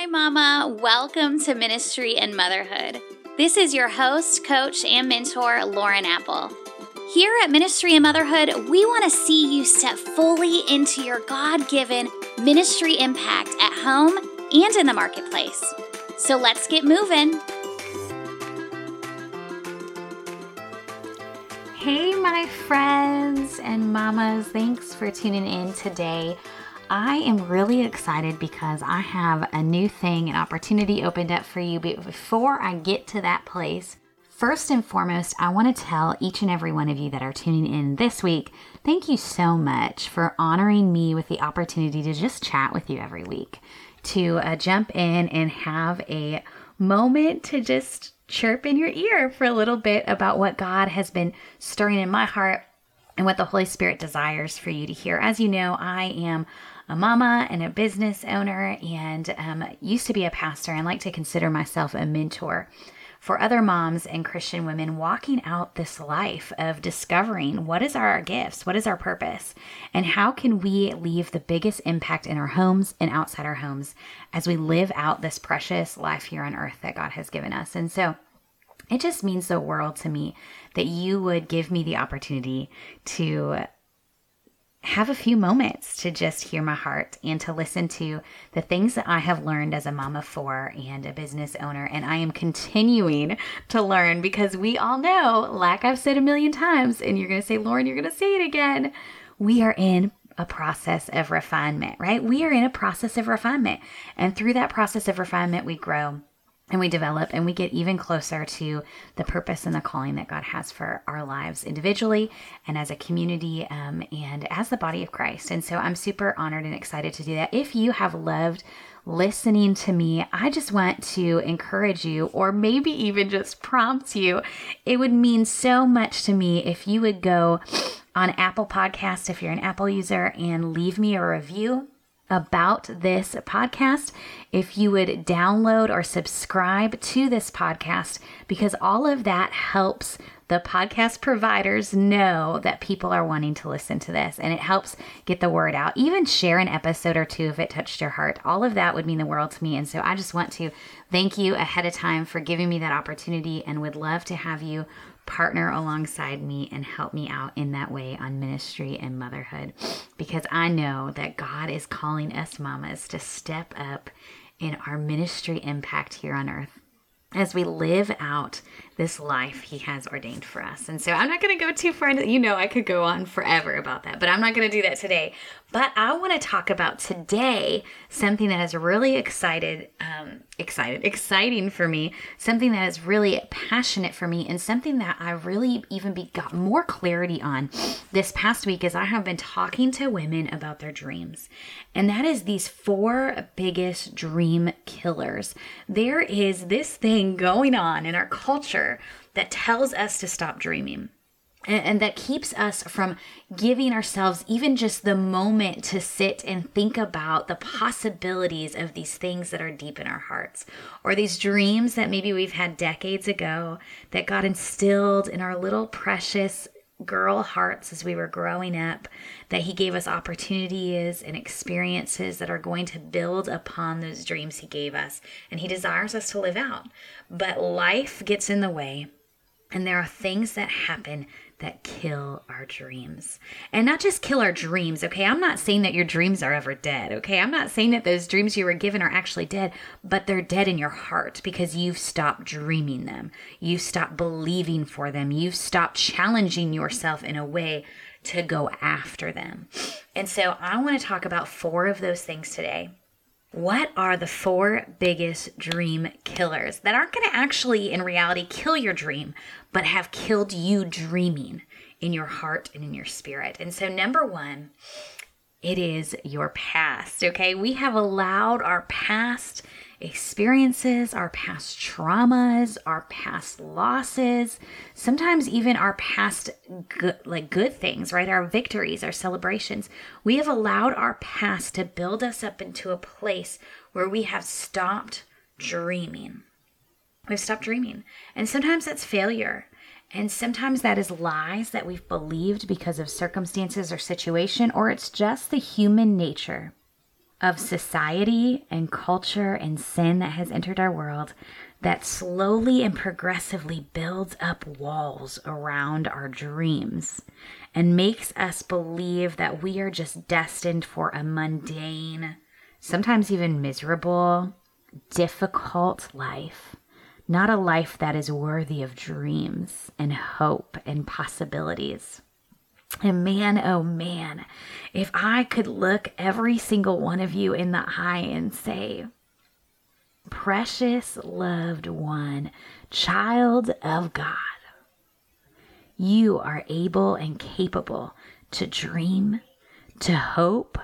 Hi, Mama. Welcome to Ministry and Motherhood. This is your host, coach, and mentor, Lauren Apple. Here at Ministry and Motherhood, we want to see you step fully into your God given ministry impact at home and in the marketplace. So let's get moving. Hey, my friends and mamas, thanks for tuning in today. I am really excited because I have a new thing, an opportunity opened up for you. But before I get to that place, first and foremost, I want to tell each and every one of you that are tuning in this week thank you so much for honoring me with the opportunity to just chat with you every week, to uh, jump in and have a moment to just chirp in your ear for a little bit about what God has been stirring in my heart and what the Holy Spirit desires for you to hear. As you know, I am a mama and a business owner and um, used to be a pastor and like to consider myself a mentor for other moms and Christian women walking out this life of discovering what is our gifts, what is our purpose, and how can we leave the biggest impact in our homes and outside our homes as we live out this precious life here on earth that God has given us. And so it just means the world to me that you would give me the opportunity to have a few moments to just hear my heart and to listen to the things that I have learned as a mom of four and a business owner. And I am continuing to learn because we all know, like I've said a million times, and you're going to say, Lauren, you're going to say it again. We are in a process of refinement, right? We are in a process of refinement. And through that process of refinement, we grow and we develop and we get even closer to the purpose and the calling that God has for our lives individually and as a community um, and as the body of Christ. And so I'm super honored and excited to do that. If you have loved listening to me, I just want to encourage you or maybe even just prompt you. It would mean so much to me if you would go on Apple Podcast if you're an Apple user and leave me a review about this podcast if you would download or subscribe to this podcast because all of that helps the podcast providers know that people are wanting to listen to this and it helps get the word out. Even share an episode or two if it touched your heart. All of that would mean the world to me. And so I just want to thank you ahead of time for giving me that opportunity and would love to have you partner alongside me and help me out in that way on ministry and motherhood. Because I know that God is calling us mamas to step up in our ministry impact here on earth. As we live out this life he has ordained for us. And so I'm not going to go too far into you know I could go on forever about that, but I'm not going to do that today. But I want to talk about today something that has really excited, um, excited, exciting for me, something that is really passionate for me, and something that I really even be, got more clarity on this past week as I have been talking to women about their dreams. And that is these four biggest dream killers. There is this thing going on in our culture that tells us to stop dreaming and, that keeps us from giving ourselves even just the moment to sit and think about the possibilities of these things that are deep in our hearts or these dreams that maybe we've had decades ago that got instilled in our little precious girl hearts as we were growing up that he gave us opportunities and experiences that are going to build upon those dreams he gave us. And he desires us to live out. But life gets in the way and there are things that happen that kill our dreams. And not just kill our dreams, okay? I'm not saying that your dreams are ever dead, okay? I'm not saying that those dreams you were given are actually dead, but they're dead in your heart because you've stopped dreaming them. You've stopped believing for them. You've stopped challenging yourself in a way to go after them. And so I want to talk about four of those things today. What are the four biggest dream killers that aren't going to actually, in reality, kill your dream, but have killed you dreaming in your heart and in your spirit? And so, number one, it is your past. Okay. We have allowed our past experiences, our past traumas, our past losses, sometimes even our past good, like good things, right? Our victories, our celebrations. We have allowed our past to build us up into a place where we have stopped dreaming. We've stopped dreaming. And sometimes that's failure. And sometimes that is lies that we've believed because of circumstances or situation, or it's just the human nature of society and culture and sin that has entered our world that slowly and progressively builds up walls around our dreams and makes us believe that we are just destined for a mundane, sometimes even miserable, difficult life. Not a life that is worthy of dreams and hope and possibilities. And man, oh man, if I could look every single one of you in the eye and say, Precious loved one, child of God, you are able and capable to dream, to hope,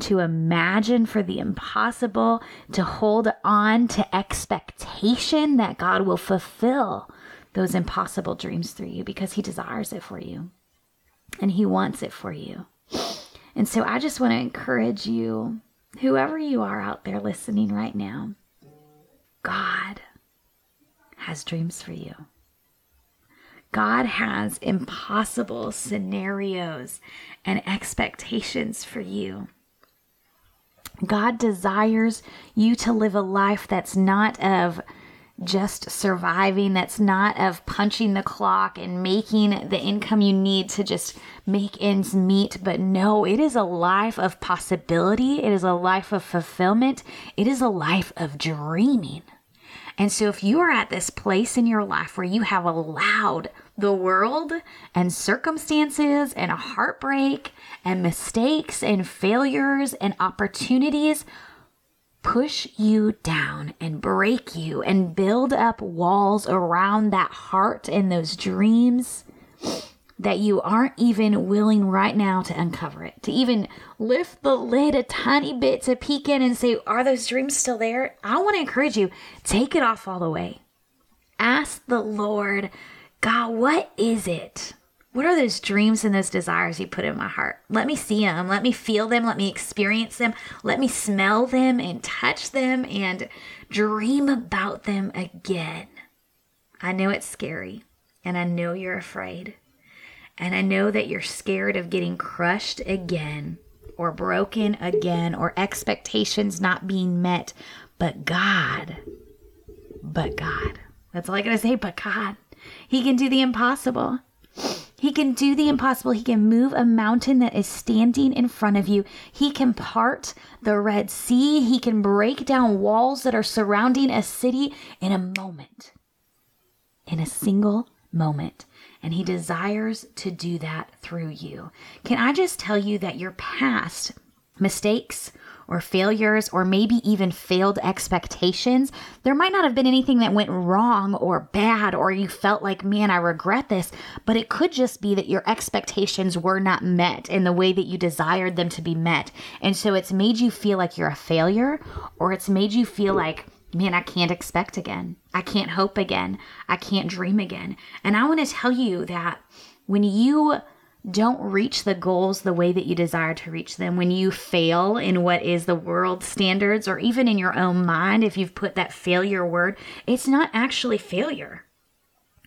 to imagine for the impossible, to hold on to expectation that God will fulfill those impossible dreams through you because He desires it for you and He wants it for you. And so I just want to encourage you, whoever you are out there listening right now, God has dreams for you. God has impossible scenarios and expectations for you. God desires you to live a life that's not of just surviving, that's not of punching the clock and making the income you need to just make ends meet. But no, it is a life of possibility, it is a life of fulfillment, it is a life of dreaming. And so, if you are at this place in your life where you have allowed the world and circumstances and heartbreak and mistakes and failures and opportunities push you down and break you and build up walls around that heart and those dreams that you aren't even willing right now to uncover it, to even lift the lid a tiny bit to peek in and say, Are those dreams still there? I want to encourage you, take it off all the way. Ask the Lord, God, what is it? What are those dreams and those desires you put in my heart? Let me see them. Let me feel them. Let me experience them. Let me smell them and touch them and dream about them again. I know it's scary and I know you're afraid. And I know that you're scared of getting crushed again or broken again or expectations not being met. But God, but God, that's all I gotta say, but God, He can do the impossible. He can do the impossible. He can move a mountain that is standing in front of you. He can part the Red Sea. He can break down walls that are surrounding a city in a moment, in a single moment. And He desires to do that through you. Can I just tell you that your past mistakes, or failures or maybe even failed expectations, there might not have been anything that went wrong or bad or you felt like, man, I regret this, but it could just be that your expectations were not met in the way that you desired them to be met. And so it's made you feel like you're a failure or it's made you feel like, man, I can't expect again. I can't hope again. I can't dream again. And I want to tell you that when you don't reach the goals the way that you desire to reach them, when you fail in what is the world standards, or even in your own mind, if you've put that failure word, it's not actually failure.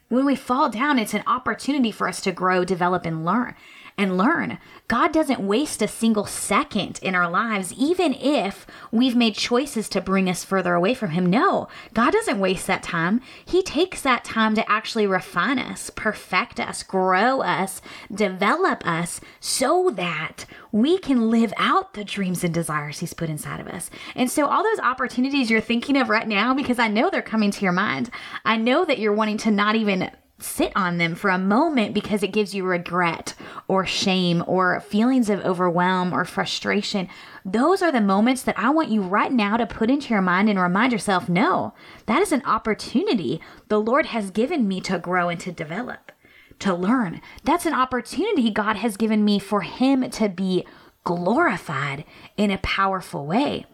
When we fall down, it's an opportunity for us to grow, develop, and learn and learn. God doesn't waste a single second in our lives, even if we've made choices to bring us further away from Him. No, God doesn't waste that time. He takes that time to actually refine us, perfect us, grow us, develop us so that we can live out the dreams and desires He's put inside of us. And so, all those opportunities you're thinking of right now, because I know they're coming to your mind, I know that you're wanting to not even sit on them for a moment because it gives you regret or shame or feelings of overwhelm or frustration. Those are the moments that I want you right now to put into your mind and remind yourself no, that is an opportunity the Lord has given me to grow and to develop, to learn. That's an opportunity God has given me for Him to be glorified in a powerful way.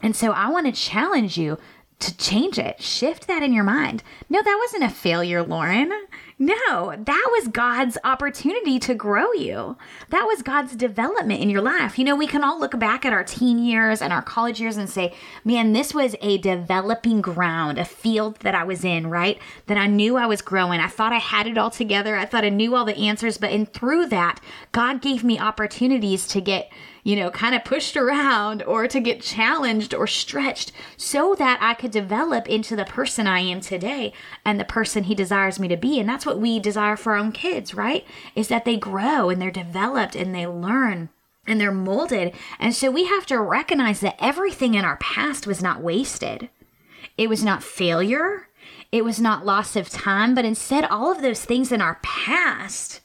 And so I want to challenge you to change it. Shift that in your mind. No, that wasn't a failure, Lauren. No, that was God's opportunity to grow you. That was God's development in your life. You know, we can all look back at our teen years and our college years and say, man, this was a developing ground, a field that I was in, right? That I knew I was growing. I thought I had it all together. I thought I knew all the answers. But in through that, God gave me opportunities to get you know, kind of pushed around or to get challenged or stretched so that I could develop into the person I am today and the person He desires me to be. And that's what we desire for our own kids, right? Is that they grow and they're developed and they learn and they're molded. And so we have to recognize that everything in our past was not wasted, it was not failure. It was not loss of time, but instead, all of those things in our past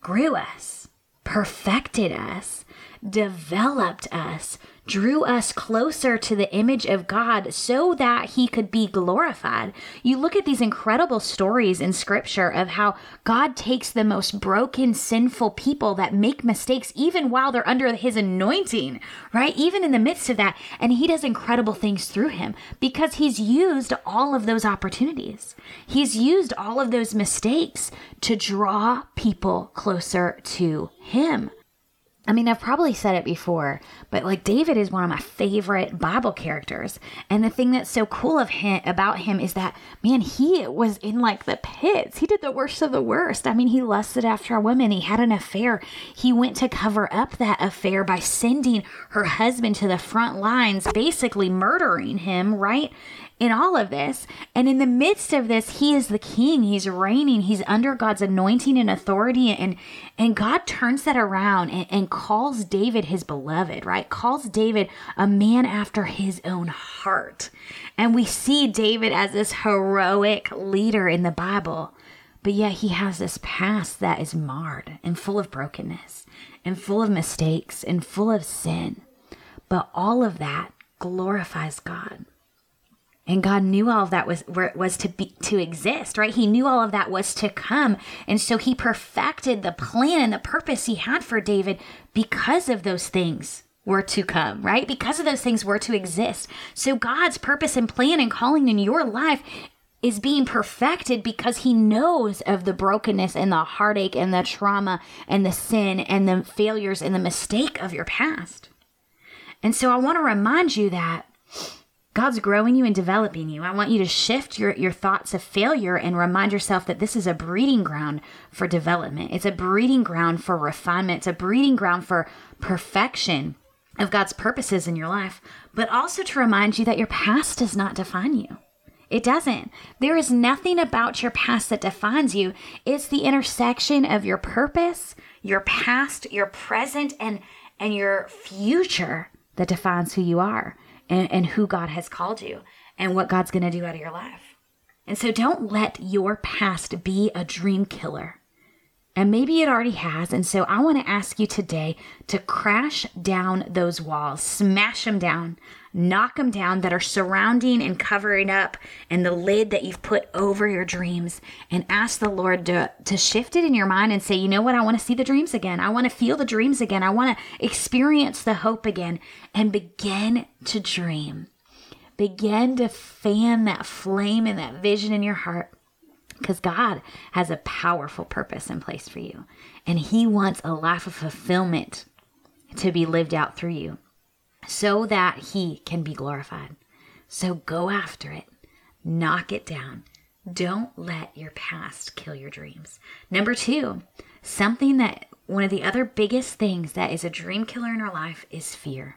grew us, perfected us, developed us, drew us closer to the image of God so that he could be glorified. You look at these incredible stories in scripture of how God takes the most broken, sinful people that make mistakes even while they're under his anointing, right? Even in the midst of that. And he does incredible things through him because he's used all of those opportunities. He's used all of those mistakes to draw people closer to him. I mean, I've probably said it before, but like David is one of my favorite Bible characters. And the thing that's so cool of him about him is that man, he was in like the pits. He did the worst of the worst. I mean, he lusted after a woman, he had an affair. He went to cover up that affair by sending her husband to the front lines, basically murdering him, right? In all of this. And in the midst of this, he is the king. He's reigning. He's under God's anointing and authority. And, and God turns that around and, and calls David his beloved, right? Calls David a man after his own heart. And we see David as this heroic leader in the Bible. But yet he has this past that is marred and full of brokenness and full of mistakes and full of sin. But all of that glorifies God and God knew all of that was was to be to exist, right? He knew all of that was to come. And so he perfected the plan and the purpose he had for David because of those things were to come, right? Because of those things were to exist. So God's purpose and plan and calling in your life is being perfected because he knows of the brokenness and the heartache and the trauma and the sin and the failures and the mistake of your past. And so I want to remind you that God's growing you and developing you. I want you to shift your, your thoughts of failure and remind yourself that this is a breeding ground for development. It's a breeding ground for refinement. It's a breeding ground for perfection of God's purposes in your life, but also to remind you that your past does not define you. It doesn't. There is nothing about your past that defines you. It's the intersection of your purpose, your past, your present, and, and your future that defines who you are and, and who God has called you and what God's going to do out of your life. And so don't let your past be a dream killer. And maybe it already has. And so I want to ask you today to crash down those walls, smash them down, knock them down that are surrounding and covering up and the lid that you've put over your dreams and ask the Lord to, to shift it in your mind and say, you know what? I want to see the dreams again. I want to feel the dreams again. I want to experience the hope again and begin to dream. Begin to fan that flame and that vision in your heart because God has a powerful purpose in place for you. And He wants a life of fulfillment to be lived out through you so that He can be glorified. So go after it, knock it down. Don't let your past kill your dreams. Number two, something that one of the other biggest things that is a dream killer in our life is fear.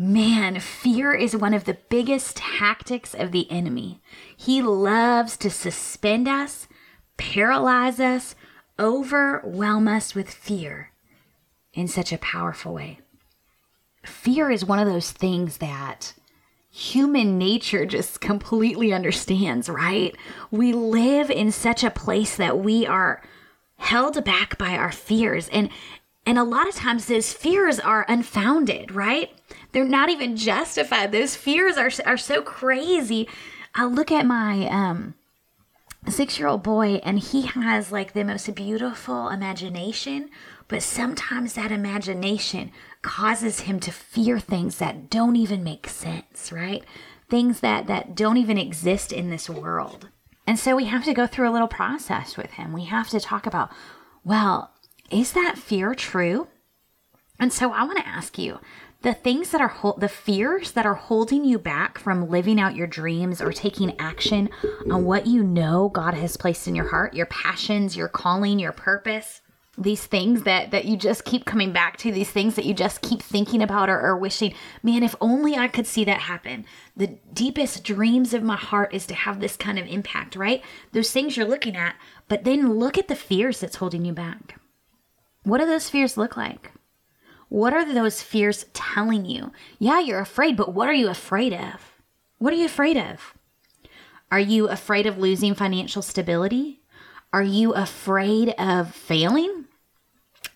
Man, fear is one of the biggest tactics of the enemy. He loves to suspend us, paralyze us, overwhelm us with fear in such a powerful way. Fear is one of those things that human nature just completely understands, right? We live in such a place that we are held back by our fears and and a lot of times those fears are unfounded, right? They're not even justified. Those fears are are so crazy. I look at my um six year old boy and he has like the most beautiful imagination, but sometimes that imagination causes him to fear things that don't even make sense, right? Things that that don't even exist in this world. And so we have to go through a little process with him. We have to talk about, well, is that fear true? And so I want to ask you the things that are the fears that are holding you back from living out your dreams or taking action on what you know God has placed in your heart, your passions, your calling, your purpose these things that that you just keep coming back to these things that you just keep thinking about or, or, wishing man if only i could see that happen. The deepest dreams of my heart is to have this kind of impact right? Those things you're looking at but then look at the fears that's holding you back. What do those fears look like what are those fears telling you yeah you're afraid but what are you afraid of what are you afraid of are you afraid of losing financial stability are you afraid of failing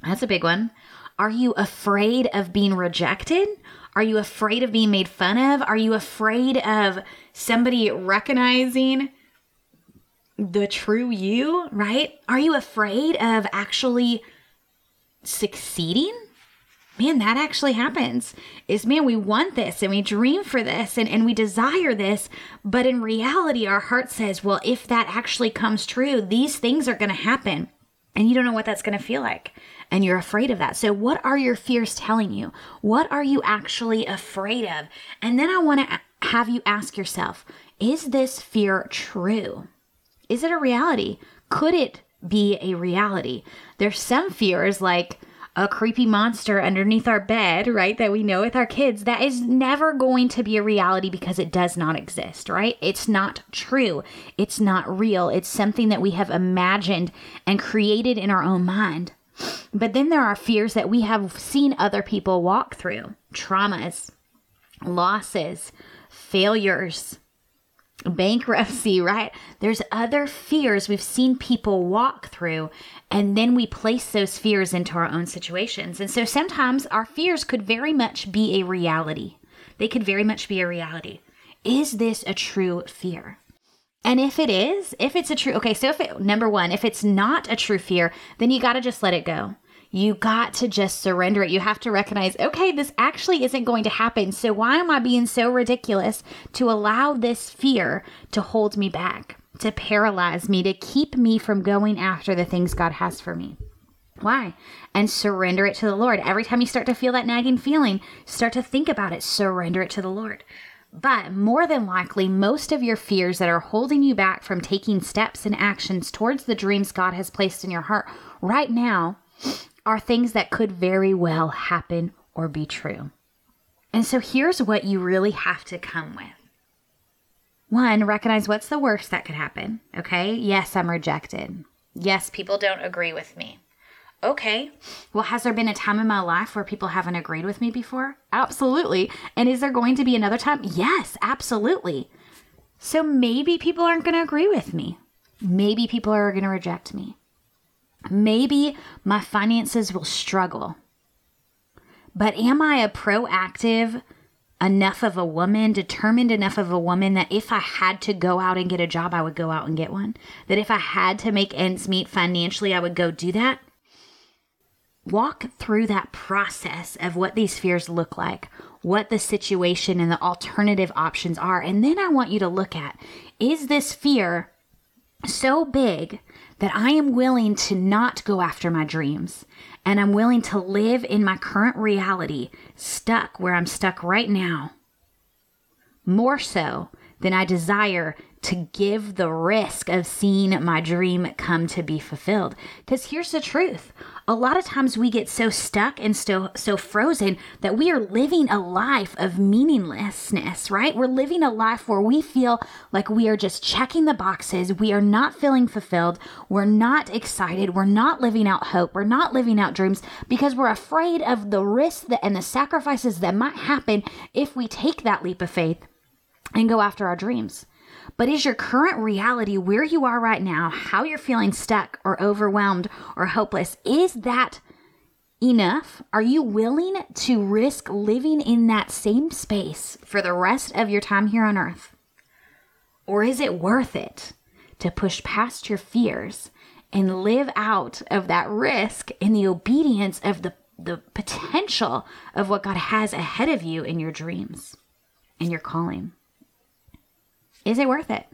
that's a big one. Are you afraid of being rejected? Are you afraid of being made fun of? Are you afraid of somebody recognizing the true you, right? Are you afraid of actually succeeding? Man, that actually happens. Is man, we want this and we dream for this and, and we desire this, but in reality, our heart says, well, if that actually comes true, these things are going to happen. And you don't know what that's going to feel like and you're afraid of that. So, what are your fears telling you? What are you actually afraid of? And then I want to have you ask yourself is this fear true? Is it a reality? Could it be a reality? There's some fears like, a creepy monster underneath our bed, right? That we know with our kids, that is never going to be a reality because it does not exist, right? It's not true. It's not real. It's something that we have imagined and created in our own mind. But then there are fears that we have seen other people walk through traumas, losses, failures, bankruptcy, right? There's other fears we've seen people walk through, and then we place those fears into our own situations. And so sometimes our fears could very much be a reality. They could very much be a reality. Is this a true fear? And if it is, if it's a true, okay, so if it, number one, if it's not a true fear, then you got to just let it go. You got to just surrender it. You have to recognize, okay, this actually isn't going to happen. So why am I being so ridiculous to allow this fear to hold me back, to paralyze me, to keep me from going after the things God has for me? Why? And surrender it to the Lord. Every time you start to feel that nagging feeling, start to think about it, surrender it to the Lord. But more than likely, most of your fears that are holding you back from taking steps and actions towards the dreams God has placed in your heart right now are things that could very well happen or be true. And so here's what you really have to come with. One, recognize what's the worst that could happen. Okay. Yes, I'm rejected. Yes, people don't agree with me. Okay. Well, has there been a time in my life where people haven't agreed with me before? Absolutely. And is there going to be another time? Yes, absolutely. So maybe people aren't going to agree with me. Maybe people are going to reject me. Maybe my finances will struggle. But am I a proactive enough of a woman, determined enough of a woman that if I had to go out and get a job, I would go out and get one? That if I had to make ends meet financially, I would go do that? walk through that process of what these fears look like, what the situation and the alternative options are. And then I want you to look at is this fear so big that I am willing to not go after my dreams and I'm willing to live in my current reality, stuck where I'm stuck right now, more so than I desire to give the risk of seeing my dream come to be fulfilled. Because here's the truth a lot of times we get so stuck and so so frozen that we are living a life of meaninglessness, right? We're living a life where we feel like we are just checking the boxes. We are not feeling fulfilled. We're not excited. We're not living out hope. We're not living out dreams because we're afraid of the risks and the sacrifices that might happen if we take that leap of faith and go after our dreams. But is your current reality where you are right now, how you're feeling stuck or overwhelmed or hopeless, is that enough? Are you willing to risk living in that same space for the rest of your time here on earth? Or is it worth it to push past your fears and live out of that risk in the obedience of the, the potential of what God has ahead of you in your dreams and your calling? Is it worth it?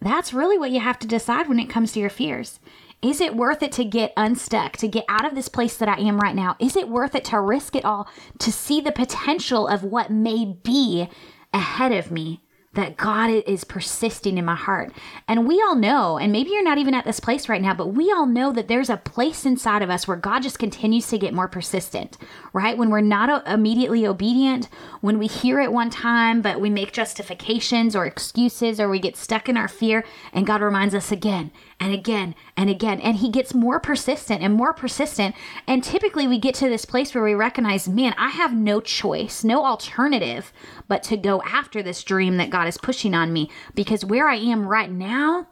That's really what you have to decide when it comes to your fears. Is it worth it to get unstuck, to get out of this place that I am right now? Is it worth it to risk it all to see the potential of what may be ahead of me? That God is persisting in my heart. And we all know, and maybe you're not even at this place right now, but we all know that there's a place inside of us where God just continues to get more persistent, right? When we're not immediately obedient, when we hear it one time, but we make justifications or excuses, or we get stuck in our fear, and God reminds us again and again and again. And he gets more persistent and more persistent. And typically we get to this place where we recognize, man, I have no choice, no alternative but to go after this dream that God is pushing on me because where I am right now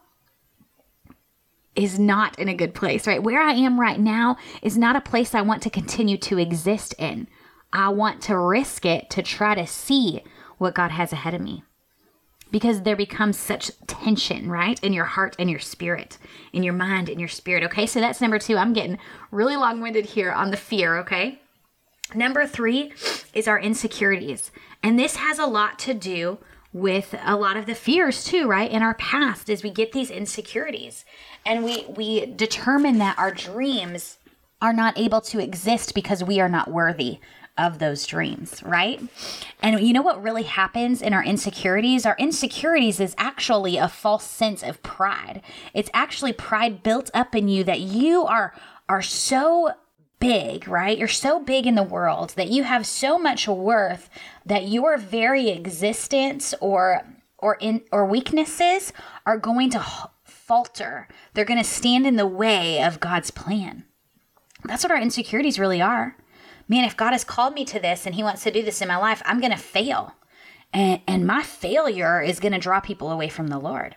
is not in a good place, right? Where I am right now is not a place I want to continue to exist in. I want to risk it to try to see what God has ahead of me because there becomes such tension, right? In your heart and your spirit, in your mind and your spirit. Okay, so that's number two. I'm getting really long winded here on the fear, okay? Number three is our insecurities. And this has a lot to do with a lot of the fears too, right? In our past as we get these insecurities and we we determine that our dreams are not able to exist because we are not worthy of those dreams, right? And you know what really happens in our insecurities? Our insecurities is actually a false sense of pride. It's actually pride built up in you that you are are so big, right? You're so big in the world that you have so much worth that your very existence or or in or weaknesses are going to falter. They're going to stand in the way of God's plan. That's what our insecurities really are man, if God has called me to this and He wants to do this in my life, I'm going to fail. And, and my failure is going to draw people away from the Lord.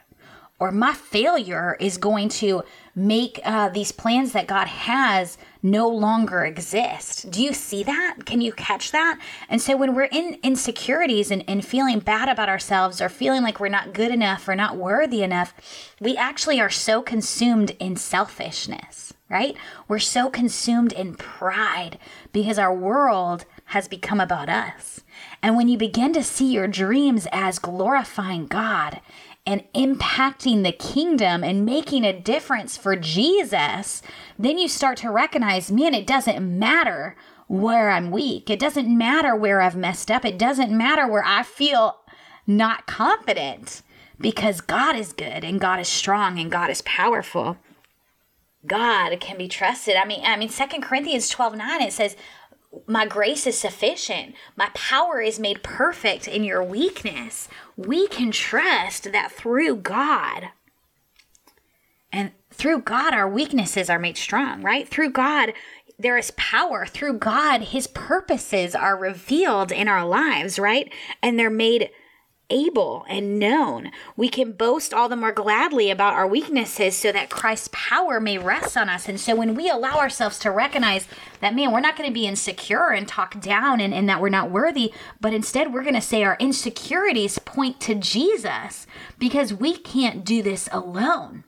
Or my failure is going to make uh, these plans that God has no longer exist. Do you see that? Can you catch that? And so when we're in insecurities and, and feeling bad about ourselves or feeling like we're not good enough or not worthy enough, we actually are so consumed in selfishness right? We're so consumed in pride because our world has become about us. And when you begin to see your dreams as glorifying God and impacting the kingdom and making a difference for Jesus, then you start to recognize, man, it doesn't matter where I'm weak. It doesn't matter where I've messed up. It doesn't matter where I feel not confident because God is good and God is strong and God is powerful. God can be trusted. I mean, I mean, Second Corinthians 12 9, it says, My grace is sufficient. My power is made perfect in your weakness. We can trust that through God, and through God, our weaknesses are made strong, right? Through God, there is power. Through God, His purposes are revealed in our lives, right? And they're made able and known. We can boast all the more gladly about our weaknesses so that Christ's power may rest on us. And so when we allow ourselves to recognize that, man, we're not going to be insecure and talk down and, and that we're not worthy, but instead we're going to say our insecurities point to Jesus because we can't do this alone.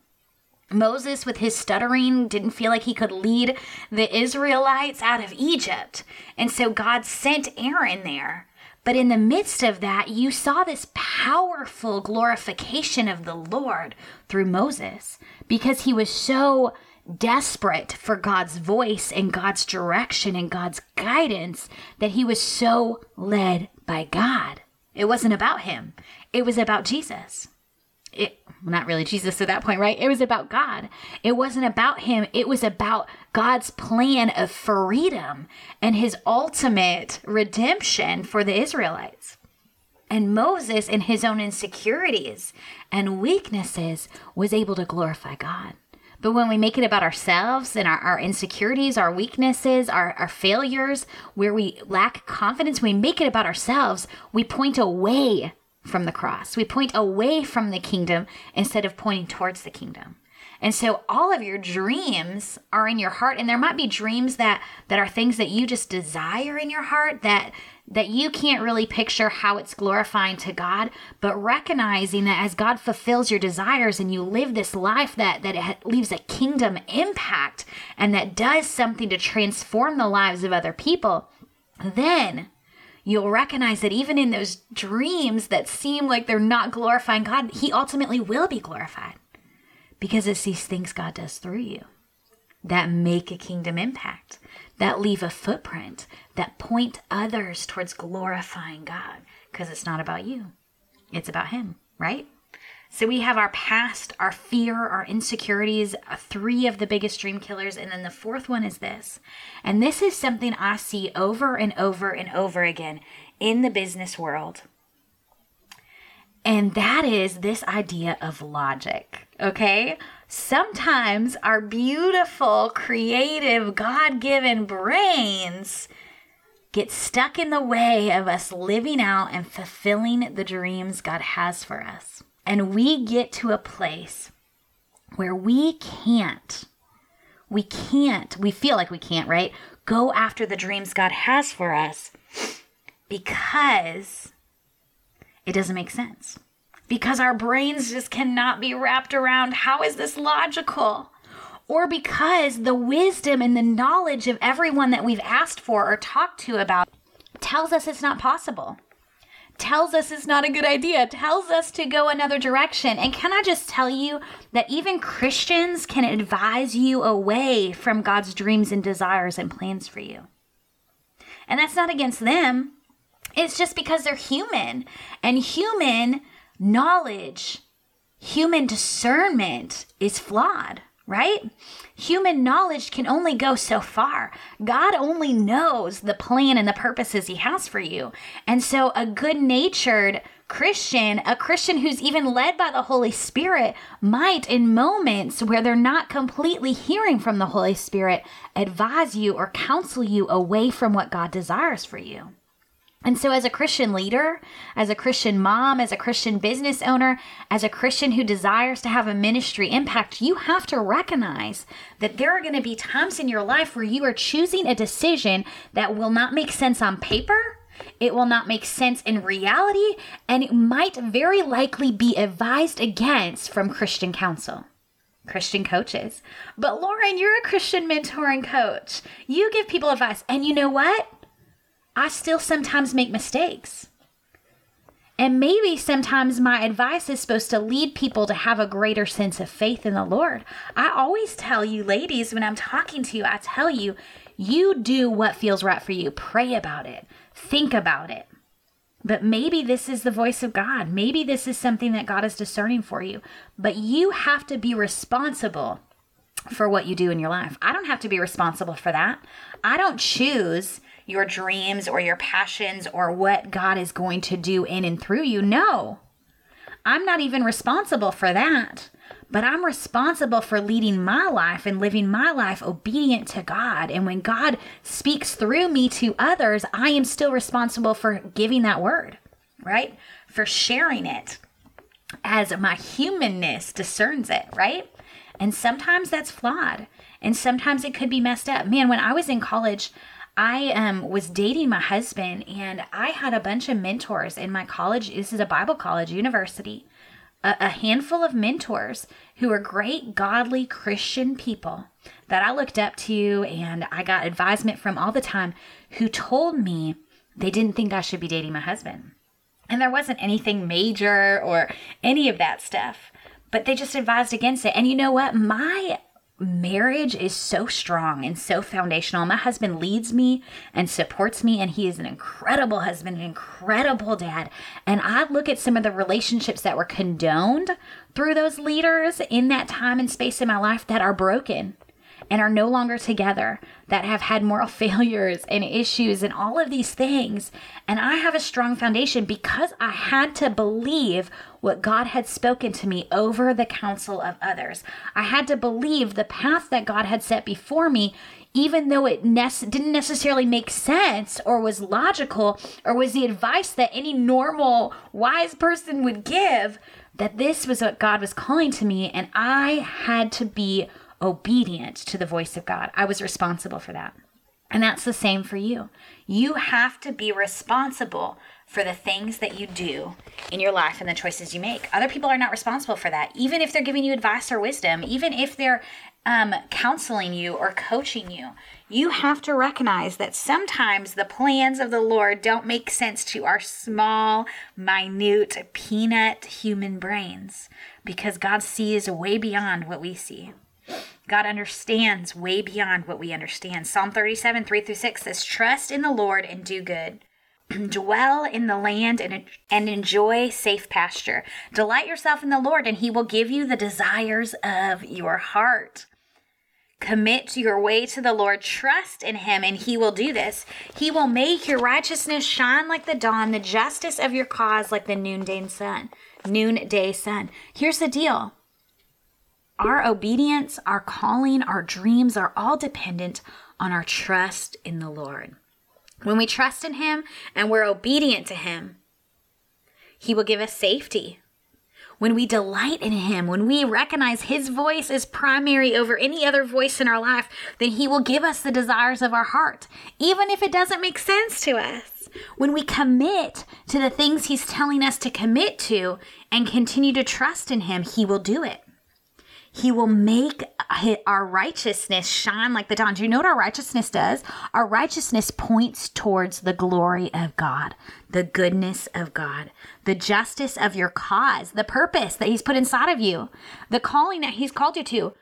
Moses, with his stuttering, didn't feel like he could lead the Israelites out of Egypt. And so God sent Aaron there but in the midst of that, you saw this powerful glorification of the Lord through Moses because he was so desperate for God's voice and God's direction and God's guidance that he was so led by God. It wasn't about him, it was about Jesus it not really Jesus at that point, right? It was about God. It wasn't about him. It was about God's plan of freedom and his ultimate redemption for the Israelites. And Moses, in his own insecurities and weaknesses, was able to glorify God. But when we make it about ourselves and our, our insecurities, our weaknesses, our, our failures, where we lack confidence, we make it about ourselves, we point away from the cross. We point away from the kingdom instead of pointing towards the kingdom. And so all of your dreams are in your heart and there might be dreams that that are things that you just desire in your heart that that you can't really picture how it's glorifying to God, but recognizing that as God fulfills your desires and you live this life that that it leaves a kingdom impact and that does something to transform the lives of other people, then you'll recognize that even in those dreams that seem like they're not glorifying God, He ultimately will be glorified. Because it's these things God does through you that make a kingdom impact, that leave a footprint, that point others towards glorifying God. Because it's not about you, it's about Him, right? So we have our past, our fear, our insecurities, three of the biggest dream killers. And then the fourth one is this. And this is something I see over and over and over again in the business world. And that is this idea of logic. Okay. Sometimes our beautiful, creative, God given brains get stuck in the way of us living out and fulfilling the dreams God has for us and we get to a place where we can't, we can't, we feel like we can't, right? Go after the dreams God has for us because it doesn't make sense. Because our brains just cannot be wrapped around how is this logical? Or because the wisdom and the knowledge of everyone that we've asked for or talked to about tells us it's not possible tells us it's not a good idea, tells us to go another direction. And can I just tell you that even Christians can advise you away from God's dreams and desires and plans for you? And that's not against them, it's just because they're human. And human knowledge, human discernment is flawed right? Human knowledge can only go so far. God only knows the plan and the purposes He has for you. And so, a good natured Christian, a Christian who's even led by the Holy Spirit, might, in moments where they're not completely hearing from the Holy Spirit, advise you or counsel you away from what God desires for you. And so, as a Christian leader, as a Christian mom, as a Christian business owner, as a Christian who desires to have a ministry impact, you have to recognize that there are going to be times in your life where you are choosing a decision that will not make sense on paper. It will not make sense in reality, and it might very likely be advised against from Christian counsel. Christian coaches. But Lauren, you're a Christian mentor and coach. You give people advice. And you know what? I still sometimes make mistakes. And maybe sometimes my advice is supposed to lead people to have a greater sense of faith in the Lord. I always tell you, ladies, when I'm talking to you, I tell you, you do what feels right for you. Pray about it, think about it. But maybe this is the voice of God. Maybe this is something that God is discerning for you. But you have to be responsible for what you do in your life. I don't have to be responsible for that. I don't choose your dreams or your passions or what God is going to do in and through you. No, I'm not even responsible for that. But I'm responsible for leading my life and living my life obedient to God. And when God speaks through me to others, I am still responsible for giving that word, right? For sharing it as my humanness discerns it, right? And sometimes that's flawed. And sometimes it could be messed up. Man, when I was in college, I um, was dating my husband, and I had a bunch of mentors in my college. This is a Bible college university. A, a handful of mentors who were great, godly Christian people that I looked up to and I got advisement from all the time who told me they didn't think I should be dating my husband. And there wasn't anything major or any of that stuff, but they just advised against it. And you know what? My marriage is so strong and so foundational. My husband leads me and supports me, and he is an incredible husband, an incredible dad. And I look at some of the relationships that were condoned through those leaders in that time and space in my life that are broken and are no longer together, that have had moral failures and issues and all of these things. And I have a strong foundation because I had to believe what God had spoken to me over the counsel of others. I had to believe the path that God had set before me, even though it ne- didn't necessarily make sense or was logical or was the advice that any normal, wise person would give. That this was what God was calling to me, and I had to be obedient to the voice of God. I was responsible for that. And that's the same for you. You have to be responsible for the things that you do in your life and the choices you make. Other people are not responsible for that, even if they're giving you advice or wisdom, even if they're um, counseling you or coaching you. you have to recognize that sometimes the plans of the Lord don't make sense to our small, minute, peanut human brains because God sees way beyond what we see. God understands way beyond what we understand. Psalm 37, 3 through 6 says, Trust in the Lord and do good. Dwell in the land and, and enjoy safe pasture. Delight yourself in the Lord, and he will give you the desires of your heart. Commit your way to the Lord, trust in Him, and He will do this. He will make your righteousness shine like the dawn, the justice of your cause like the noonday sun. Noonday sun. Here's the deal our obedience, our calling, our dreams are all dependent on our trust in the Lord. When we trust in Him and we're obedient to Him, He will give us safety when we delight in Him, when we recognize His voice is primary over any other voice in our life, then He will give us the desires of our heart, even if it doesn't make sense to us. When we commit to the things He's telling us to commit to and continue to trust in Him, He will do it. He will make our righteousness shine like the dawn. Do you know what our righteousness does? Our righteousness points towards the glory of God, the goodness of God, the justice of your cause, the purpose that He's put inside of you, the calling that He's called you to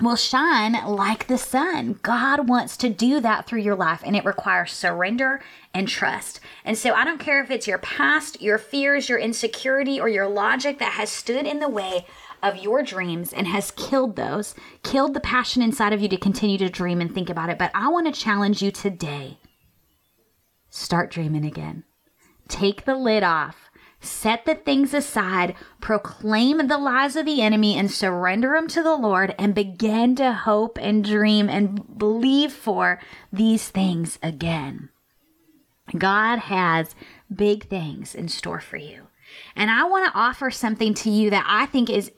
will shine like the sun. God wants to do that through your life, and it requires surrender and trust. And so I don't care if it's your past, your fears, your insecurity, or your logic that has stood in the way of your dreams and has killed those, killed the passion inside of you to continue to dream and think about it. But I want to challenge you today start dreaming again. Take the lid off. Set the things aside, proclaim the lies of the enemy, and surrender them to the Lord, and begin to hope and dream and believe for these things again. God has big things in store for you. And I want to offer something to you that I think is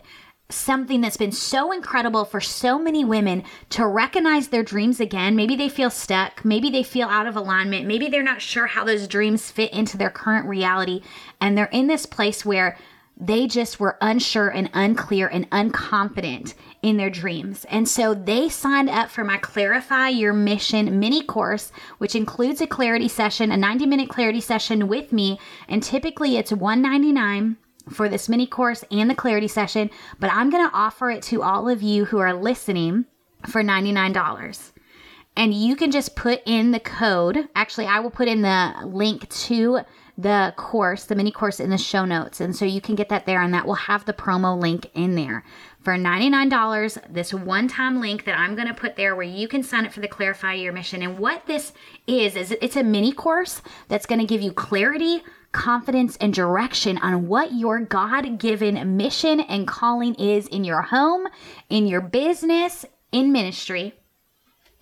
something that's been so incredible for so many women to recognize their dreams again. Maybe they feel stuck. Maybe they feel out of alignment. Maybe they're not sure how those dreams fit into their current reality. And they're in this place where they just were unsure and unclear and unconfident in their dreams. And so they signed up for my Clarify Your Mission mini course, which includes a clarity session, a 90 minute clarity session with me. And typically it's 199 for this mini course and the clarity session, but I'm going to offer it to all of you who are listening for $99 and you can just put in the code. Actually, I will put in the link to the course, the mini course in the show notes. And so you can get that there, and that will have the promo link in there. For $99, this one time link that I'm going to put there where you can sign up for the Clarify Your Mission. And what this is, is it's a mini course that's going to give you clarity, confidence, and direction on what your God given mission and calling is in your home, in your business, in ministry,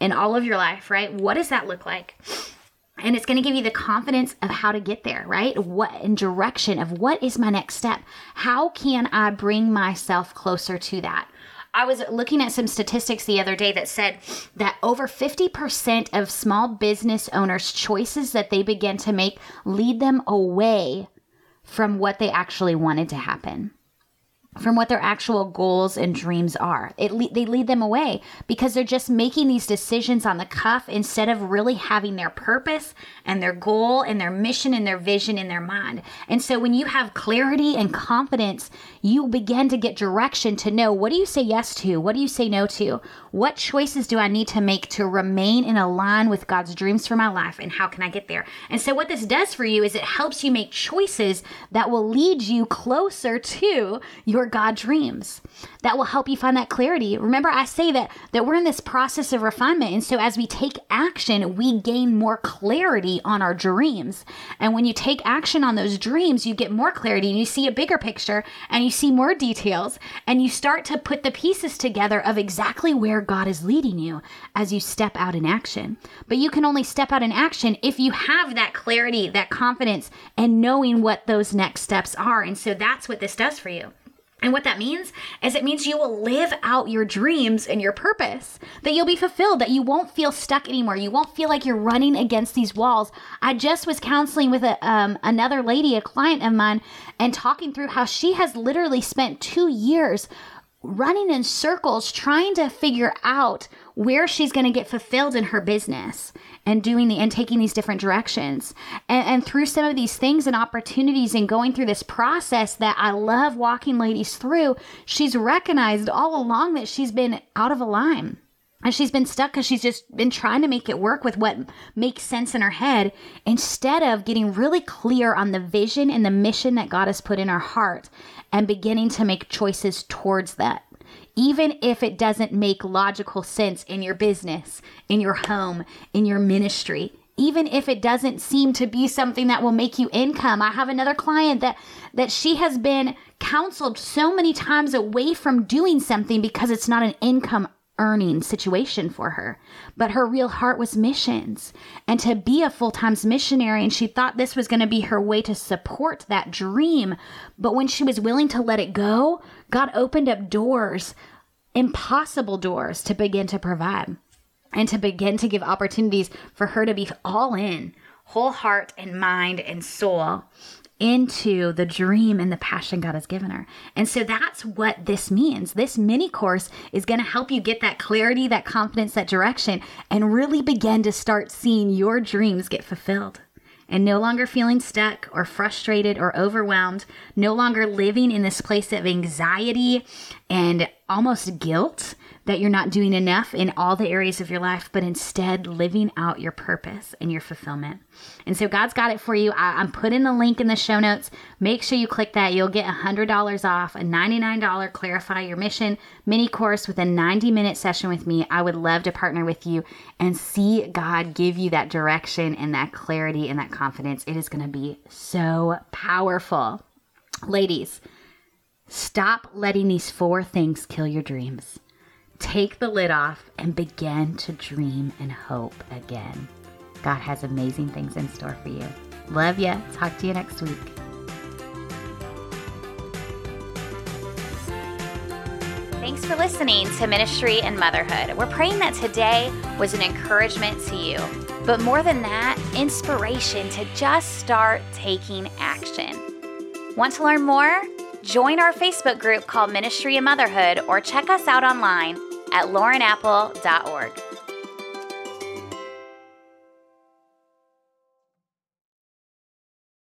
in all of your life, right? What does that look like? And it's going to give you the confidence of how to get there right? What in direction of what is my next step? How can i bring myself closer to that? I was looking at some statistics the other day that said that over 50% of small business owners' choices that they begin to make lead them away from what they actually wanted to happen from what their actual goals and dreams are. It le- they lead them away because they're just making these decisions on the cuff instead of really having their purpose and their goal and their mission and their vision in their mind. And so when you have clarity and confidence, you begin to get direction to know what do you say yes to? What do you say no to? What choices do I need to make to remain in a line with God's dreams for my life and how can I get there? And so what this does for you is it helps you make choices that will lead you closer to God dreams. That will help you find that clarity. Remember, I say that that we're in this process of refinement, and so as we take action, we gain more clarity on our dreams. And when you take action on those dreams, you get more clarity, and you see a bigger picture, and you see more details, and you start to put the pieces together of exactly where God is leading you as you step out in action. But you can only step out in action if you have that clarity, that confidence, and knowing what those next steps are. And so that's what this does for you. And what that means is it means you will live out your dreams and your purpose, that you'll be fulfilled, that you won't feel stuck anymore. You won't feel like you're running against these walls. I just was counseling with a, um, another lady, a client of mine, and talking through how she has literally spent two years running in circles trying to figure out where she's going to get fulfilled in her business and doing the and taking these different directions. And, and through some of these things and opportunities and going through this process that i love walking ladies through she's recognized all along that she's been out of a line. And she's been stuck because she's just been trying to make it work with what makes sense in her head instead of getting really clear on the vision and the mission that God has put in her heart and beginning to make choices towards that even if it doesn't make logical sense in your business, in your home, in your ministry, even if it doesn't seem to be something that will make you income. I have another client that that she has been counseled so many times away from doing something because it's not an income earning situation for her. But her real heart was missions and to be a full time missionary. And she thought this was going to be her way to support that dream. But when she was willing to let it go, God opened up doors, impossible doors to begin to provide and to begin to give opportunities for her to be all in, whole heart and mind and soul into the dream and the passion God has given her. And so that's what this means. This mini course is going to help you get that clarity, that confidence, that direction, and really begin to start seeing your dreams get fulfilled. And no longer feeling stuck or frustrated or overwhelmed, no longer living in this place of anxiety and almost guilt that you're not doing enough in all the areas of your life, but instead living out your purpose and your fulfillment. And so God's got it for you. I, am putting the link in the show notes. Make sure you click that. You'll get $100 off, a $99 Clarify Your Mission mini course with a 90 minute session with me. I would love to partner with you and see God give you that direction and that clarity and that confidence. It is going to be so powerful. Ladies, stop letting these four things kill your dreams. Take the lid off and begin to dream and hope again. God has amazing things in store for you. Love ya. Talk to you next week. Thanks for listening to Ministry and Motherhood. We're praying that today was an encouragement to you, but more than that, inspiration to just start taking action. Want to learn more? Join our Facebook group called Ministry and Motherhood or check us out online at laurenapple.org.